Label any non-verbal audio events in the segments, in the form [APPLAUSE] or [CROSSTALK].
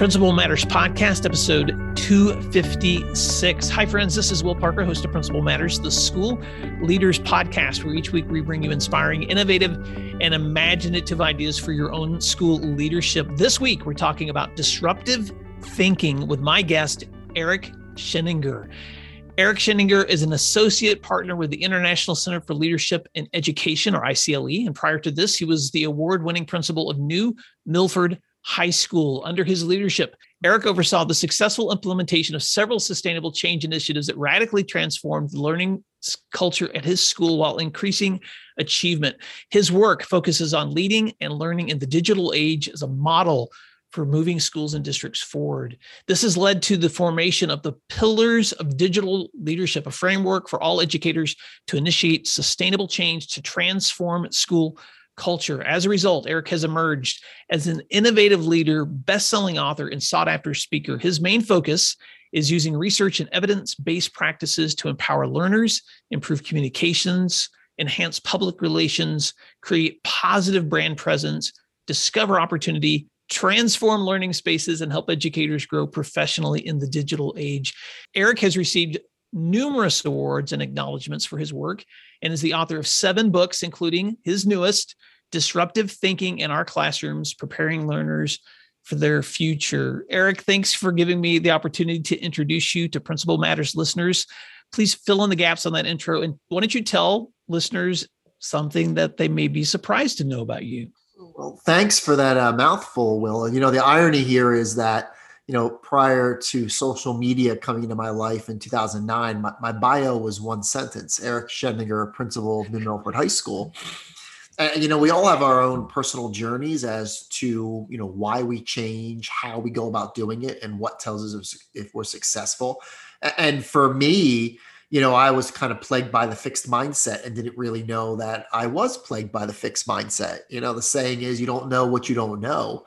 Principal Matters Podcast, episode 256. Hi, friends. This is Will Parker, host of Principal Matters, the school leaders podcast, where each week we bring you inspiring, innovative, and imaginative ideas for your own school leadership. This week, we're talking about disruptive thinking with my guest, Eric Sheninger. Eric Sheninger is an associate partner with the International Center for Leadership in Education, or ICLE. And prior to this, he was the award winning principal of New Milford High School. Under his leadership, Eric oversaw the successful implementation of several sustainable change initiatives that radically transformed the learning culture at his school while increasing achievement. His work focuses on leading and learning in the digital age as a model for moving schools and districts forward. This has led to the formation of the Pillars of Digital Leadership, a framework for all educators to initiate sustainable change to transform school culture. As a result, Eric has emerged as an innovative leader, best-selling author, and sought-after speaker. His main focus is using research and evidence-based practices to empower learners, improve communications, enhance public relations, create positive brand presence, discover opportunity, transform learning spaces, and help educators grow professionally in the digital age. Eric has received numerous awards and acknowledgments for his work and is the author of seven books, including his newest, Disruptive Thinking in Our Classrooms, Preparing Learners for Their Future. Eric, thanks for giving me the opportunity to introduce you to Principal Matters listeners. Please fill in the gaps on that intro. And why don't you tell listeners something that they may be surprised to know about you? Well, thanks for that uh, mouthful, Will. You know, the irony here is that you know, prior to social media coming into my life in 2009, my, my bio was one sentence Eric Sheninger, principal of New Milford High School. And, you know, we all have our own personal journeys as to, you know, why we change, how we go about doing it, and what tells us if we're successful. And for me, you know, I was kind of plagued by the fixed mindset and didn't really know that I was plagued by the fixed mindset. You know, the saying is you don't know what you don't know.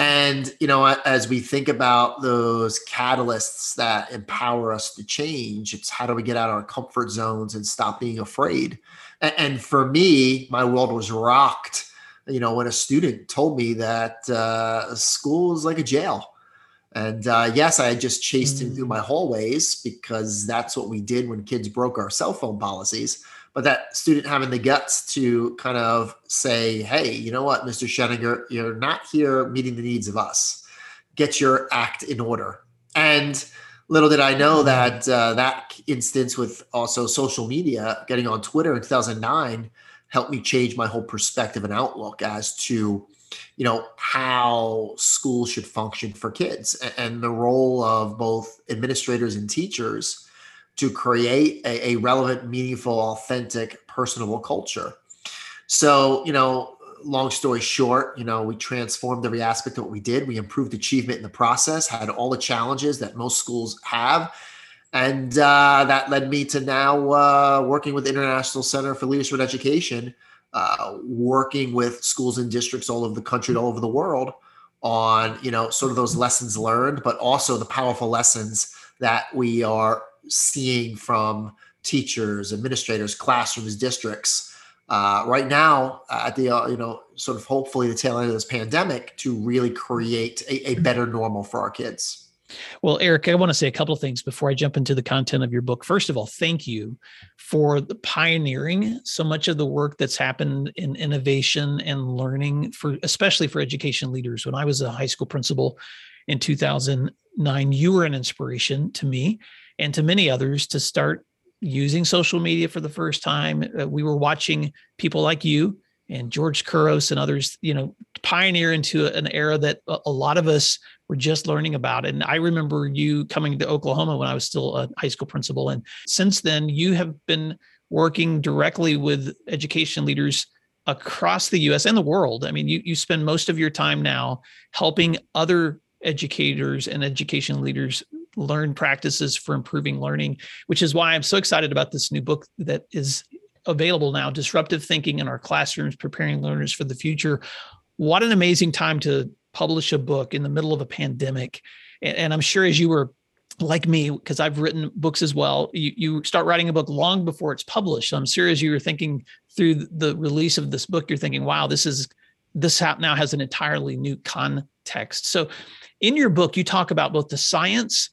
And, you know, as we think about those catalysts that empower us to change, it's how do we get out of our comfort zones and stop being afraid? And for me, my world was rocked, you know, when a student told me that uh, school is like a jail. And uh, yes, I had just chased mm. him through my hallways because that's what we did when kids broke our cell phone policies but that student having the guts to kind of say, hey, you know what, Mr. Sheninger, you're not here meeting the needs of us. Get your act in order. And little did I know that uh, that instance with also social media, getting on Twitter in 2009, helped me change my whole perspective and outlook as to you know how schools should function for kids and the role of both administrators and teachers to create a, a relevant, meaningful, authentic, personable culture. So, you know, long story short, you know, we transformed every aspect of what we did. We improved achievement in the process, had all the challenges that most schools have. And uh, that led me to now uh, working with the International Center for Leadership Education, uh, working with schools and districts all over the country, all over the world on, you know, sort of those lessons learned, but also the powerful lessons that we are seeing from teachers, administrators, classrooms, districts uh, right now at the uh, you know sort of hopefully the tail end of this pandemic to really create a, a better normal for our kids. Well, Eric, I want to say a couple of things before I jump into the content of your book. First of all, thank you for the pioneering so much of the work that's happened in innovation and learning for especially for education leaders. When I was a high school principal in 2009, you were an inspiration to me and to many others to start using social media for the first time. Uh, we were watching people like you and George Couros and others, you know, pioneer into an era that a lot of us were just learning about. And I remember you coming to Oklahoma when I was still a high school principal. And since then, you have been working directly with education leaders across the US and the world. I mean, you, you spend most of your time now helping other educators and education leaders learn practices for improving learning, which is why I'm so excited about this new book that is available now Disruptive Thinking in Our Classrooms, Preparing Learners for the Future. What an amazing time to publish a book in the middle of a pandemic. And, I'm sure as you were like me, because I've written books as well, you, you start writing a book long before it's published. So I'm sure as you were thinking through the release of this book, you're thinking, wow, this is this now has an entirely new context. So in your book, you talk about both the science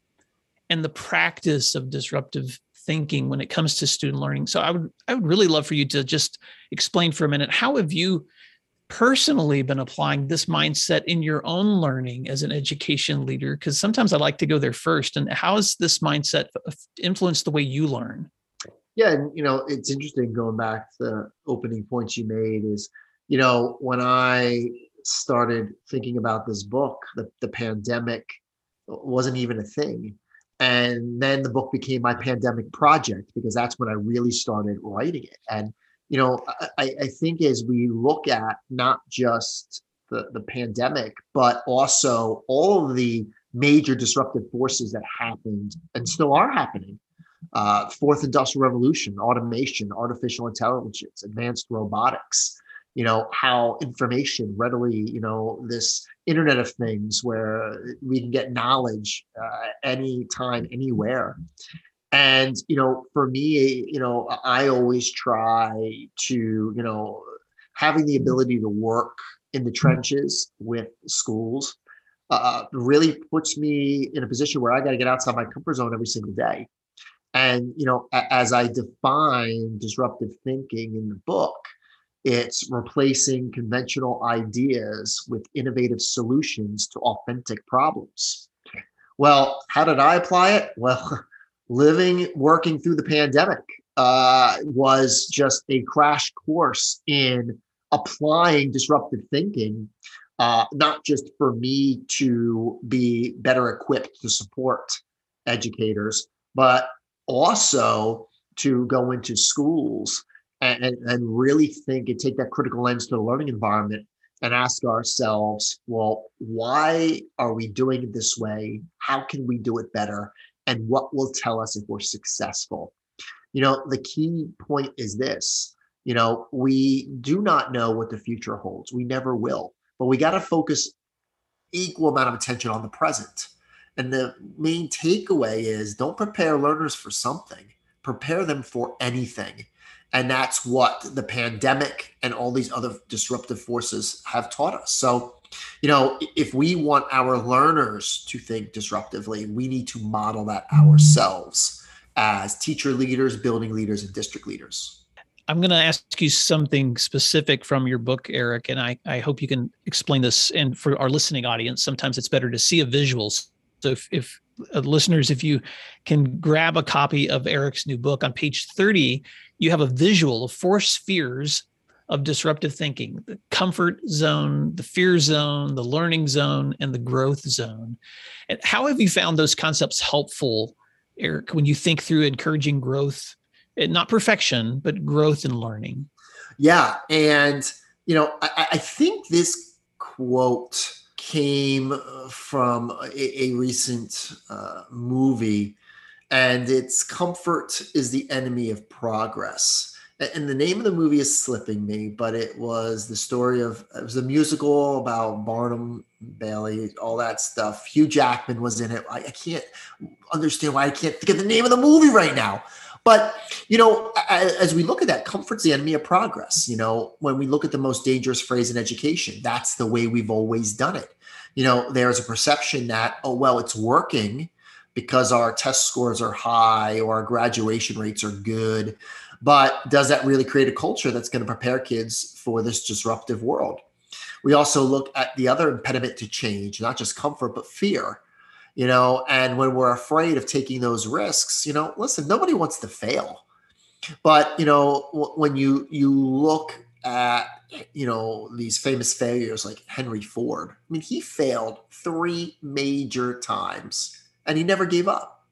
and the practice of disruptive thinking when it comes to student learning. So I would I would really love for you to just explain for a minute how have you personally been applying this mindset in your own learning as an education leader because sometimes I like to go there first and how has this mindset influenced the way you learn? Yeah, and you know, it's interesting going back to the opening points you made is, you know, when I started thinking about this book, the, the pandemic uh, wasn't even a thing and then the book became my pandemic project because that's when I really started writing it. And you know, I, I think as we look at not just the, the pandemic, but also all of the major disruptive forces that happened and still are happening. Uh, fourth industrial revolution, automation, artificial intelligence, advanced robotics, you know how information readily you know this internet of things where we can get knowledge uh, anytime anywhere. And you know for me you know i always try to you know having the ability to work in the trenches with schools uh, really puts me in a position where i got to get outside my comfort zone every single day. And you know as i define disruptive thinking in the book it's replacing conventional ideas with innovative solutions to authentic problems. Well, how did I apply it? Well, [LAUGHS] living, working through the pandemic uh, was just a crash course in applying disruptive thinking, uh, not just for me to be better equipped to support educators, but also to go into schools and, and, really think and take that critical lens to the learning environment and ask ourselves, well, why are we doing it this way? How can we do it better? And what will tell us if we're successful? You know, the key point is this you know, we do not know what the future holds. We never will, but we got to focus equal amount of attention on the present. And the main takeaway is don't prepare learners for something, prepare them for anything. And that's what the pandemic and all these other disruptive forces have taught us. So, you know, if we want our learners to think disruptively, we need to model that ourselves as teacher leaders, building leaders, and district leaders. I'm going to ask you something specific from your book, Eric, and I, I hope you can explain this. And for our listening audience, sometimes it's better to see a visual. So if, if uh, listeners, if you can grab a copy of Eric's new book on page 30, you have a visual of four spheres of disruptive thinking the comfort zone, the fear zone, the learning zone, and the growth zone. And how have you found those concepts helpful, Eric, when you think through encouraging growth, eh, not perfection, but growth and learning? Yeah. And, you know, I, I think this quote came from a, a recent uh, movie and it's comfort is the enemy of progress. And the name of the movie is slipping me but it was the story of it was a musical about barnum bailey all that stuff. Hugh jackman was in it. I, I can't understand why i can't think of the name of the movie right now. But you know as we look at that comfort's the enemy of progress you know? When we look at the most dangerous phrase in education that's the way we've always done it. You know there's a perception that oh well it's working because our test scores are high or our graduation rates are good. But does that really create a culture that's going to prepare kids for this disruptive world? We also look at the other impediment to change, not just comfort, but fear. You know, and when we're afraid of taking those risks, you know, listen, nobody wants to fail. But, you know, when you you look at you know these famous failures like Henry Ford. I mean, he failed three major times and he never gave up.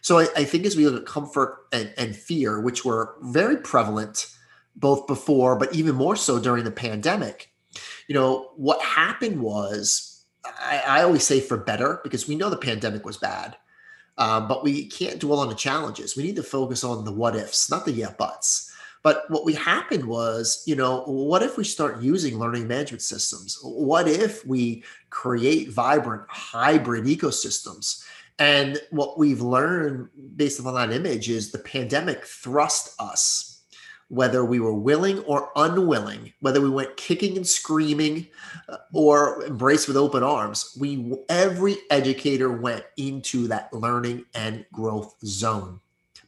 So I, I think as we look at comfort and, and fear, which were very prevalent both before, but even more so during the pandemic, you know, what happened was I, I always say for better because we know the pandemic was bad. Um, but we can't dwell on the challenges. We need to focus on the what ifs, not the yeah buts. But what we happened was, you know, what if we start using learning management systems? What if we create vibrant hybrid ecosystems and what we've learned based upon that image is the pandemic thrust us whether we were willing or unwilling, whether we went kicking and screaming uh, or embraced with open arms, we every educator went into that learning and growth zone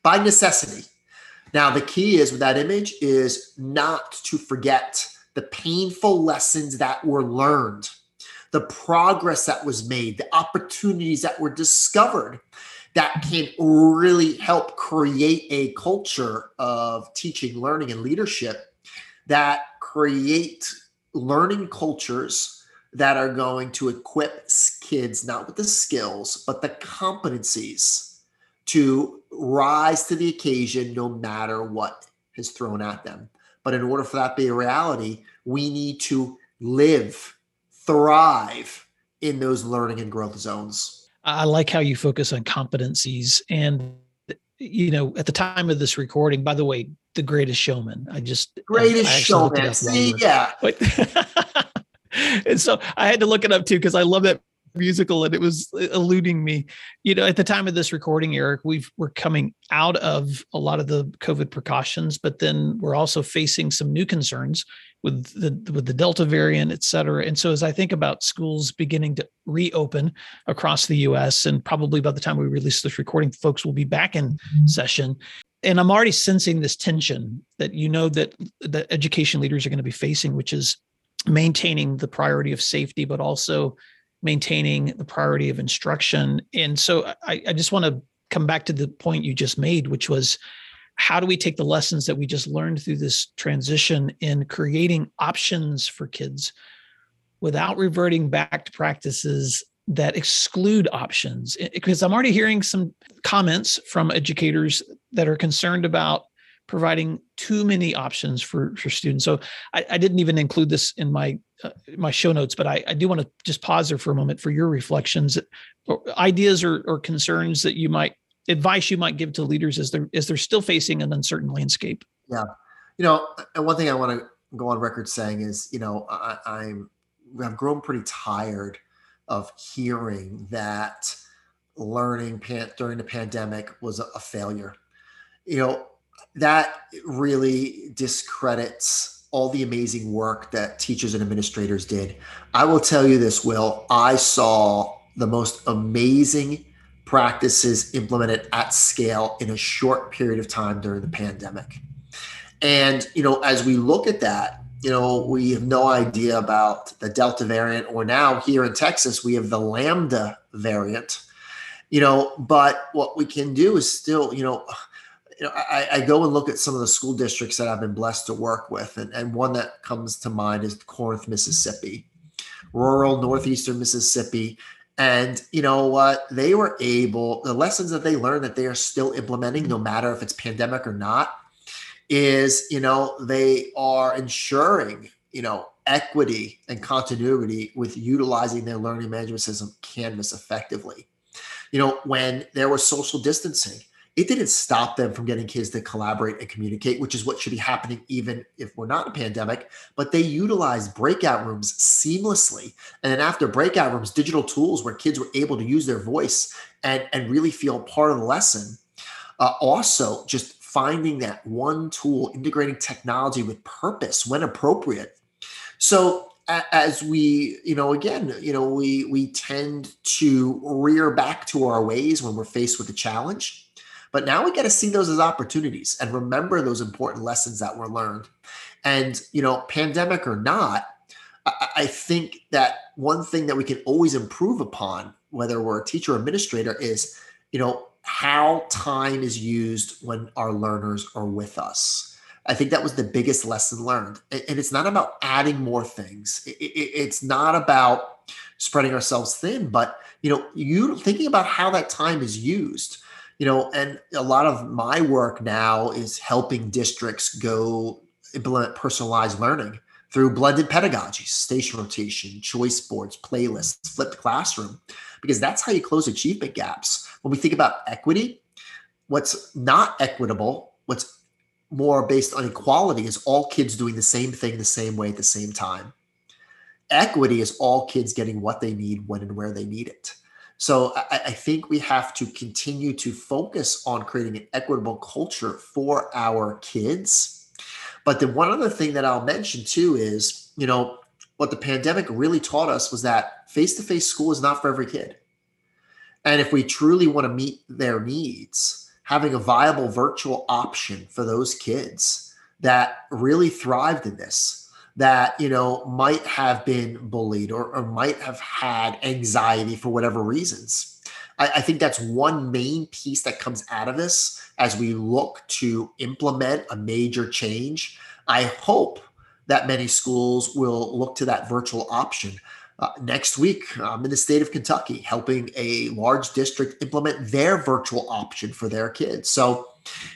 by necessity. Now, the key is with that image is not to forget the painful lessons that were learned, the progress that was made, the opportunities that were discovered that can really help create a culture of teaching, learning, and leadership that create learning cultures that are going to equip kids not with the skills, but the competencies to rise to the occasion no matter what is thrown at them. But in order for that to be a reality, we need to live, thrive in those learning and growth zones. I like how you focus on competencies and you know at the time of this recording by the way the greatest showman. I just greatest I showman. see yeah. [LAUGHS] And so i had to look it up too because i love that musical and it was eluding me. You know at the time of this recording eric we've we're coming out of a lot of the covid precautions but then we're also facing some new concerns with the with the delta variant et cetera and so as i think about schools beginning to reopen across the us and probably by the time we release this recording folks will be back in mm-hmm. session and i'm already sensing this tension that you know that the education leaders are going to be facing which is maintaining the priority of safety but also maintaining the priority of instruction. And so I, I just want to come back to the point you just made, which was how do we take the lessons that we just learned through this transition in creating options for kids without reverting back to practices that exclude options because i'm already hearing some comments from educators that are concerned about providing too many options for for students. So I, I didn't even include this in my uh, my show notes, but I, I do want to just pause there for a moment for your reflections, or ideas, or, or concerns that you might advice you might give to leaders as they're as they're still facing an uncertain landscape. Yeah, you know, and one thing I want to go on record saying is, you know, I, I'm I've grown pretty tired of hearing that learning pan- during the pandemic was a, a failure. You know, that really discredits all the amazing work that teachers and administrators did. I will tell you this, Will. I saw the most amazing practices implemented at scale in a short period of time during the pandemic. And, you know, as we look at that, you know, we have no idea about the Delta variant, or now here in Texas, we have the Lambda variant, you know, but what we can do is still, you know, you know, I, I, go and look at some of the school districts that I've been blessed to work with, and, and one that comes to mind is Corinth, Mississippi, rural northeastern Mississippi. And you know what? They were able, the lessons that they learned that they are still implementing, no matter if it's pandemic or not, is, you know, they are ensuring, you know, equity and continuity with utilizing their learning management system Canvas effectively. You know, when there was social distancing, it didn't stop them from getting kids to collaborate and communicate, which is what should be happening even if we're not in a pandemic. But they utilized breakout rooms seamlessly. And then after breakout rooms, digital tools where kids were able to use their voice and, and really feel part of the lesson. Uh, also, just finding that one tool, integrating technology with purpose when appropriate. So as we you know again you know we we tend to rear back to our ways when we're faced with a challenge but now we got to see those as opportunities and remember those important lessons that were learned. And, you know, pandemic or not, I, think that one thing that we can always improve upon, whether we're a teacher or administrator, is, you know, how time is used when our learners are with us. I think that was the biggest lesson learned. And it's not about adding more things. It's not about spreading ourselves thin, but you know, you thinking about how that time is used you know, and a lot of my work now is helping districts go implement personalized learning through blended pedagogy, station rotation, choice boards, playlists, flipped classroom, because that's how you close achievement gaps. When we think about equity, what's not equitable, what's more based on equality is all kids doing the same thing the same way at the same time. Equity is all kids getting what they need when and where they need it. So I, I, think we have to continue to focus on creating an equitable culture for our kids. But then one other thing that I'll mention too is, you know, what the pandemic really taught us was that face to face school is not for every kid. And if we truly want to meet their needs, having a viable virtual option for those kids that really thrived in this, that, you know, might have been bullied or, or might have had anxiety for whatever reasons. I, I think that's one main piece that comes out of this as we look to implement a major change. I hope that many schools will look to that virtual option. Uh, next week, I'm in the state of Kentucky helping a large district implement their virtual option for their kids. So,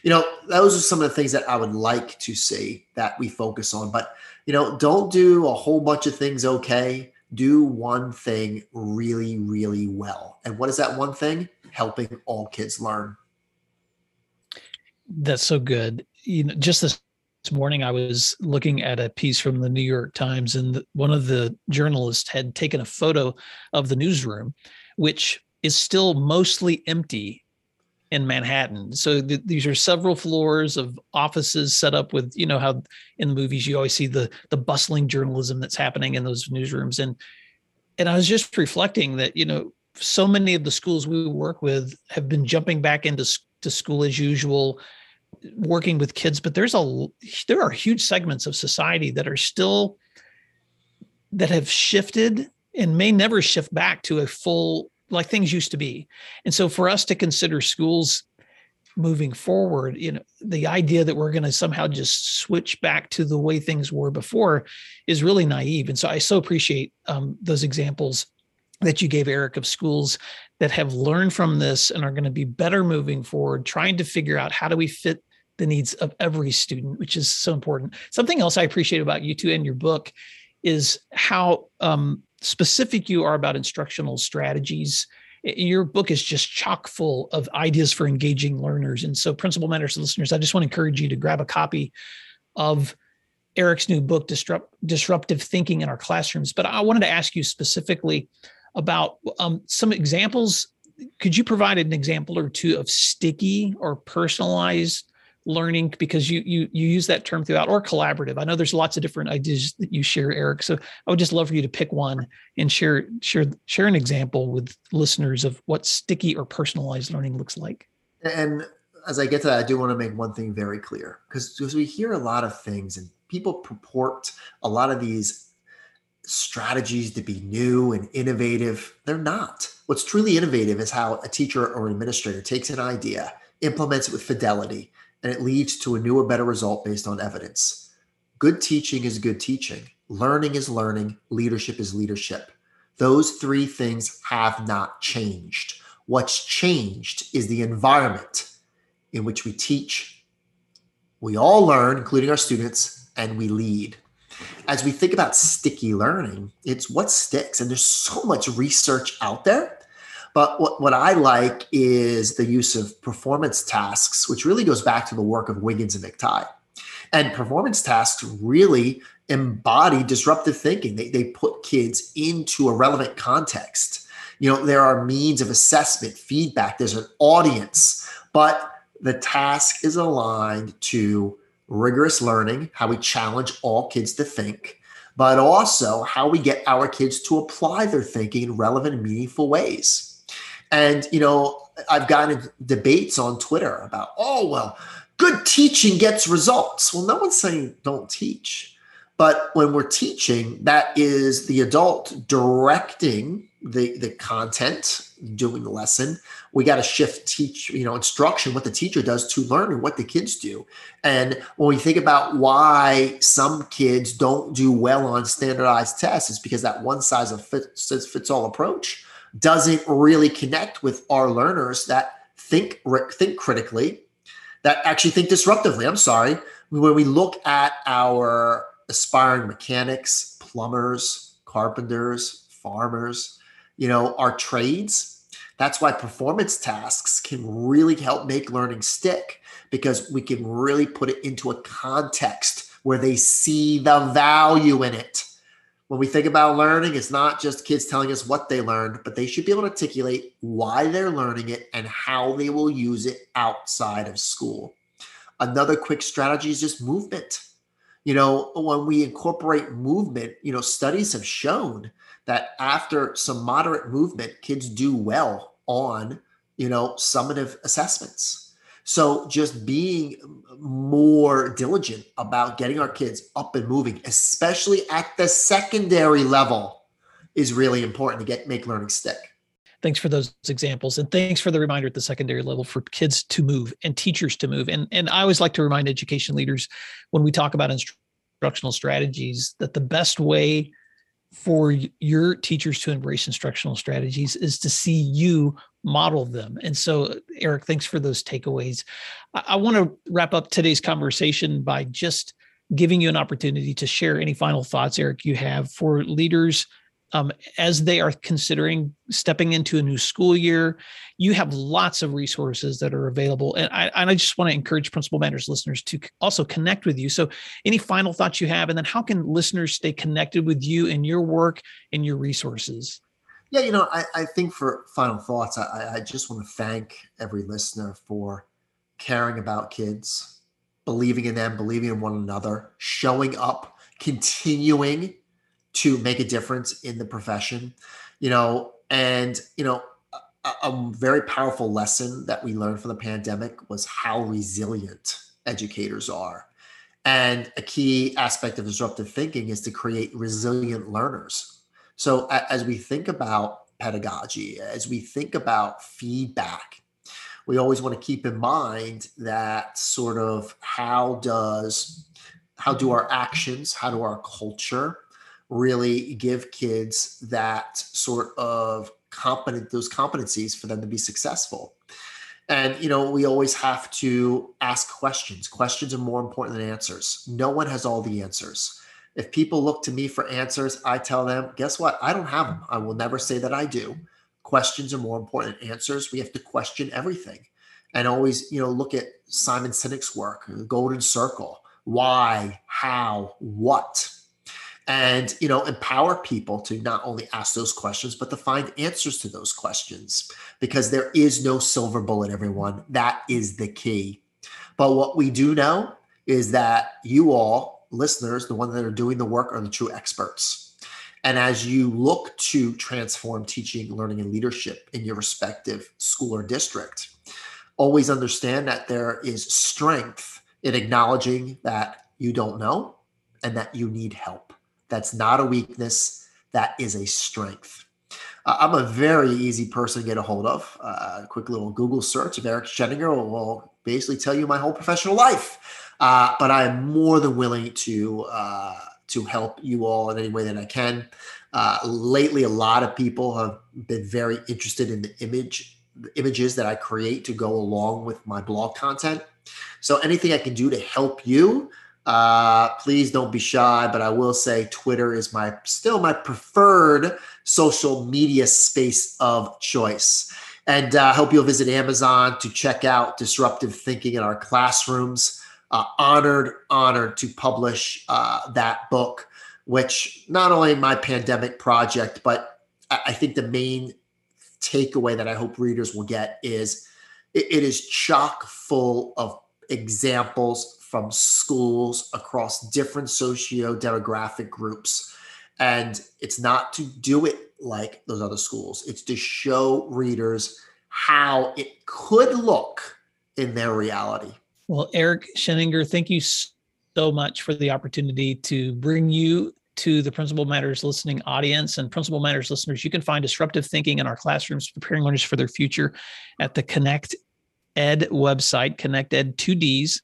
you know, those are some of the things that I would like to see that we focus on. But, you know, don't do a whole bunch of things okay. Do one thing really, really well. And what is that one thing? Helping all kids learn. That's so good. You know, just this morning I was looking at a piece from the New York Times, and one of the journalists had taken a photo of the newsroom, which is still mostly empty in Manhattan. So th- these are several floors of offices set up with, you know, how in the movies you always see the the bustling journalism that's happening in those newsrooms, and and I was just reflecting that, you know, so many of the schools we work with have been jumping back into to school as usual working with kids but there's a there are huge segments of society that are still that have shifted and may never shift back to a full like things used to be and so for us to consider schools moving forward you know the idea that we're going to somehow just switch back to the way things were before is really naive and so i so appreciate um, those examples that you gave eric of schools that have learned from this and are going to be better moving forward, trying to figure out how do we fit the needs of every student, which is so important. Something else I appreciate about you too and your book is how um, specific you are about instructional strategies. Your book is just chock full of ideas for engaging learners. And so, Principal Matters listeners, I just want to encourage you to grab a copy of Eric's new book, Disrupt, Disruptive Thinking in Our Classrooms. But I wanted to ask you specifically about um, some examples. Could you provide an example or two of sticky or personalized learning because you you you use that term throughout or collaborative i know there's lots of different ideas that you share eric so i would just love for you to pick one and share share share an example with listeners of what sticky or personalized learning looks like and as i get to that i do want to make one thing very clear because because we hear a lot of things and people purport a lot of these strategies to be new and innovative. They're not. What's truly innovative is how a teacher or administrator takes an idea, implements it with fidelity, and it leads to a new or better result based on evidence. Good teaching is good teaching. Learning is learning. Leadership is leadership. Those three things have not changed. What's changed is the environment in which we teach, we all learn, including our students, and we lead as we think about sticky learning, it's what sticks. And there's so much research out there. But what, what I like is the use of performance tasks, which really goes back to the work of Wiggins and McTighe. And performance tasks really embody disruptive thinking. They, they put kids into a relevant context. You know, there are means of assessment, feedback, there's an audience, but the task is aligned to rigorous learning, how we challenge all kids to think, but also how we get our kids to apply their thinking in relevant and meaningful ways. And, you know, I've gotten debates on Twitter about, oh, well, good teaching gets results. Well, no one's saying don't teach. But when we're teaching, that is the adult directing the, the content, doing the lesson, we got to shift teach you know instruction what the teacher does to learn and what the kids do and when we think about why some kids don't do well on standardized tests it's because that one size fits, fits all approach doesn't really connect with our learners that think think critically that actually think disruptively i'm sorry when we look at our aspiring mechanics plumbers carpenters farmers you know our trades that's why performance tasks can really help make learning stick because we can really put it into a context where they see the value in it. When we think about learning, it's not just kids telling us what they learned, but they should be able to articulate why they're learning it and how they will use it outside of school. Another quick strategy is just movement. You know, when we incorporate movement, you know, studies have shown that after some moderate movement, kids do well on, you know, summative assessments. So just being more diligent about getting our kids up and moving, especially at the secondary level, is really important to get make learning stick. Thanks for those examples. And thanks for the reminder at the secondary level for kids to move and teachers to move. And, and I always like to remind education leaders when we talk about instructional strategies that the best way for your teachers to embrace instructional strategies is to see you model them. And so, Eric, thanks for those takeaways. I, I want to wrap up today's conversation by just giving you an opportunity to share any final thoughts, Eric, you have for leaders um, as they are considering stepping into a new school year. You have lots of resources that are available. And I, and I just want to encourage Principal Matters listeners to also connect with you. So, any final thoughts you have? And then, how can listeners stay connected with you and your work and your resources? Yeah, you know, I, I think for final thoughts, I, I just want to thank every listener for caring about kids, believing in them, believing in one another, showing up, continuing to make a difference in the profession, you know, and, you know, a, a very powerful lesson that we learned from the pandemic was how resilient educators are. And a key aspect of disruptive thinking is to create resilient learners. So as we think about pedagogy, as we think about feedback, we always want to keep in mind that sort of how does how do our actions, how do our culture, really give kids that sort of competent those competencies for them to be successful. And you know we always have to ask questions. Questions are more important than answers. No one has all the answers. If people look to me for answers i tell them guess what? I don't have them i will never say that i do. Questions are more important than answers. We have to question everything and always you know look at simon sinek's work the golden circle why how what and you know empower people to not only ask those questions but to find answers to those questions because there is no silver bullet everyone. That is the key. But what we do know is that you all listeners the ones that are doing the work are the true experts. And as you look to transform teaching learning and leadership in your respective school or district always understand that there is strength in acknowledging that you don't know and that you need help that's not a weakness. That is a strength. Uh, I'm a very easy person to get a hold of. Uh, a quick little Google search of Eric Sheninger will, will basically tell you my whole professional life. Uh, but I am more than willing to uh, to help you all in any way that I can. Uh, lately, a lot of people have been very interested in the image the images that I create to go along with my blog content. So anything I can do to help you uh, please don't be shy, but I will say Twitter is my still my preferred social media space of choice. And I uh, hope you'll visit Amazon to check out Disruptive Thinking in our classrooms. Uh, honored, honored to publish uh, that book, which not only my pandemic project, but I think the main takeaway that I hope readers will get is it, it is chock full of examples from schools across different socio demographic groups. And it's not to do it like those other schools, it's to show readers how it could look in their reality. Well, Eric Sheninger, thank you so much for the opportunity to bring you to the Principal Matters listening audience and Principal Matters listeners. You can find disruptive thinking in our classrooms, preparing learners for their future at the Connect Ed website, Connect Ed 2Ds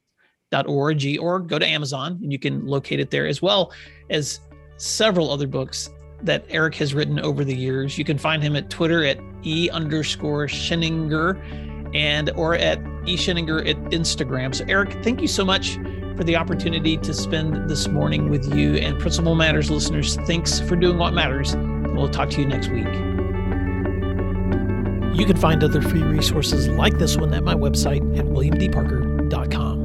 org or go to Amazon and you can locate it there as well as several other books that Eric has written over the years. You can find him at Twitter at E underscore Sheninger and or at E Sheninger at Instagram. So Eric, thank you so much for the opportunity to spend this morning with you and Principal Matters listeners. Thanks for doing what matters. We'll talk to you next week. You can find other free resources like this one at my website at williamdparker.com.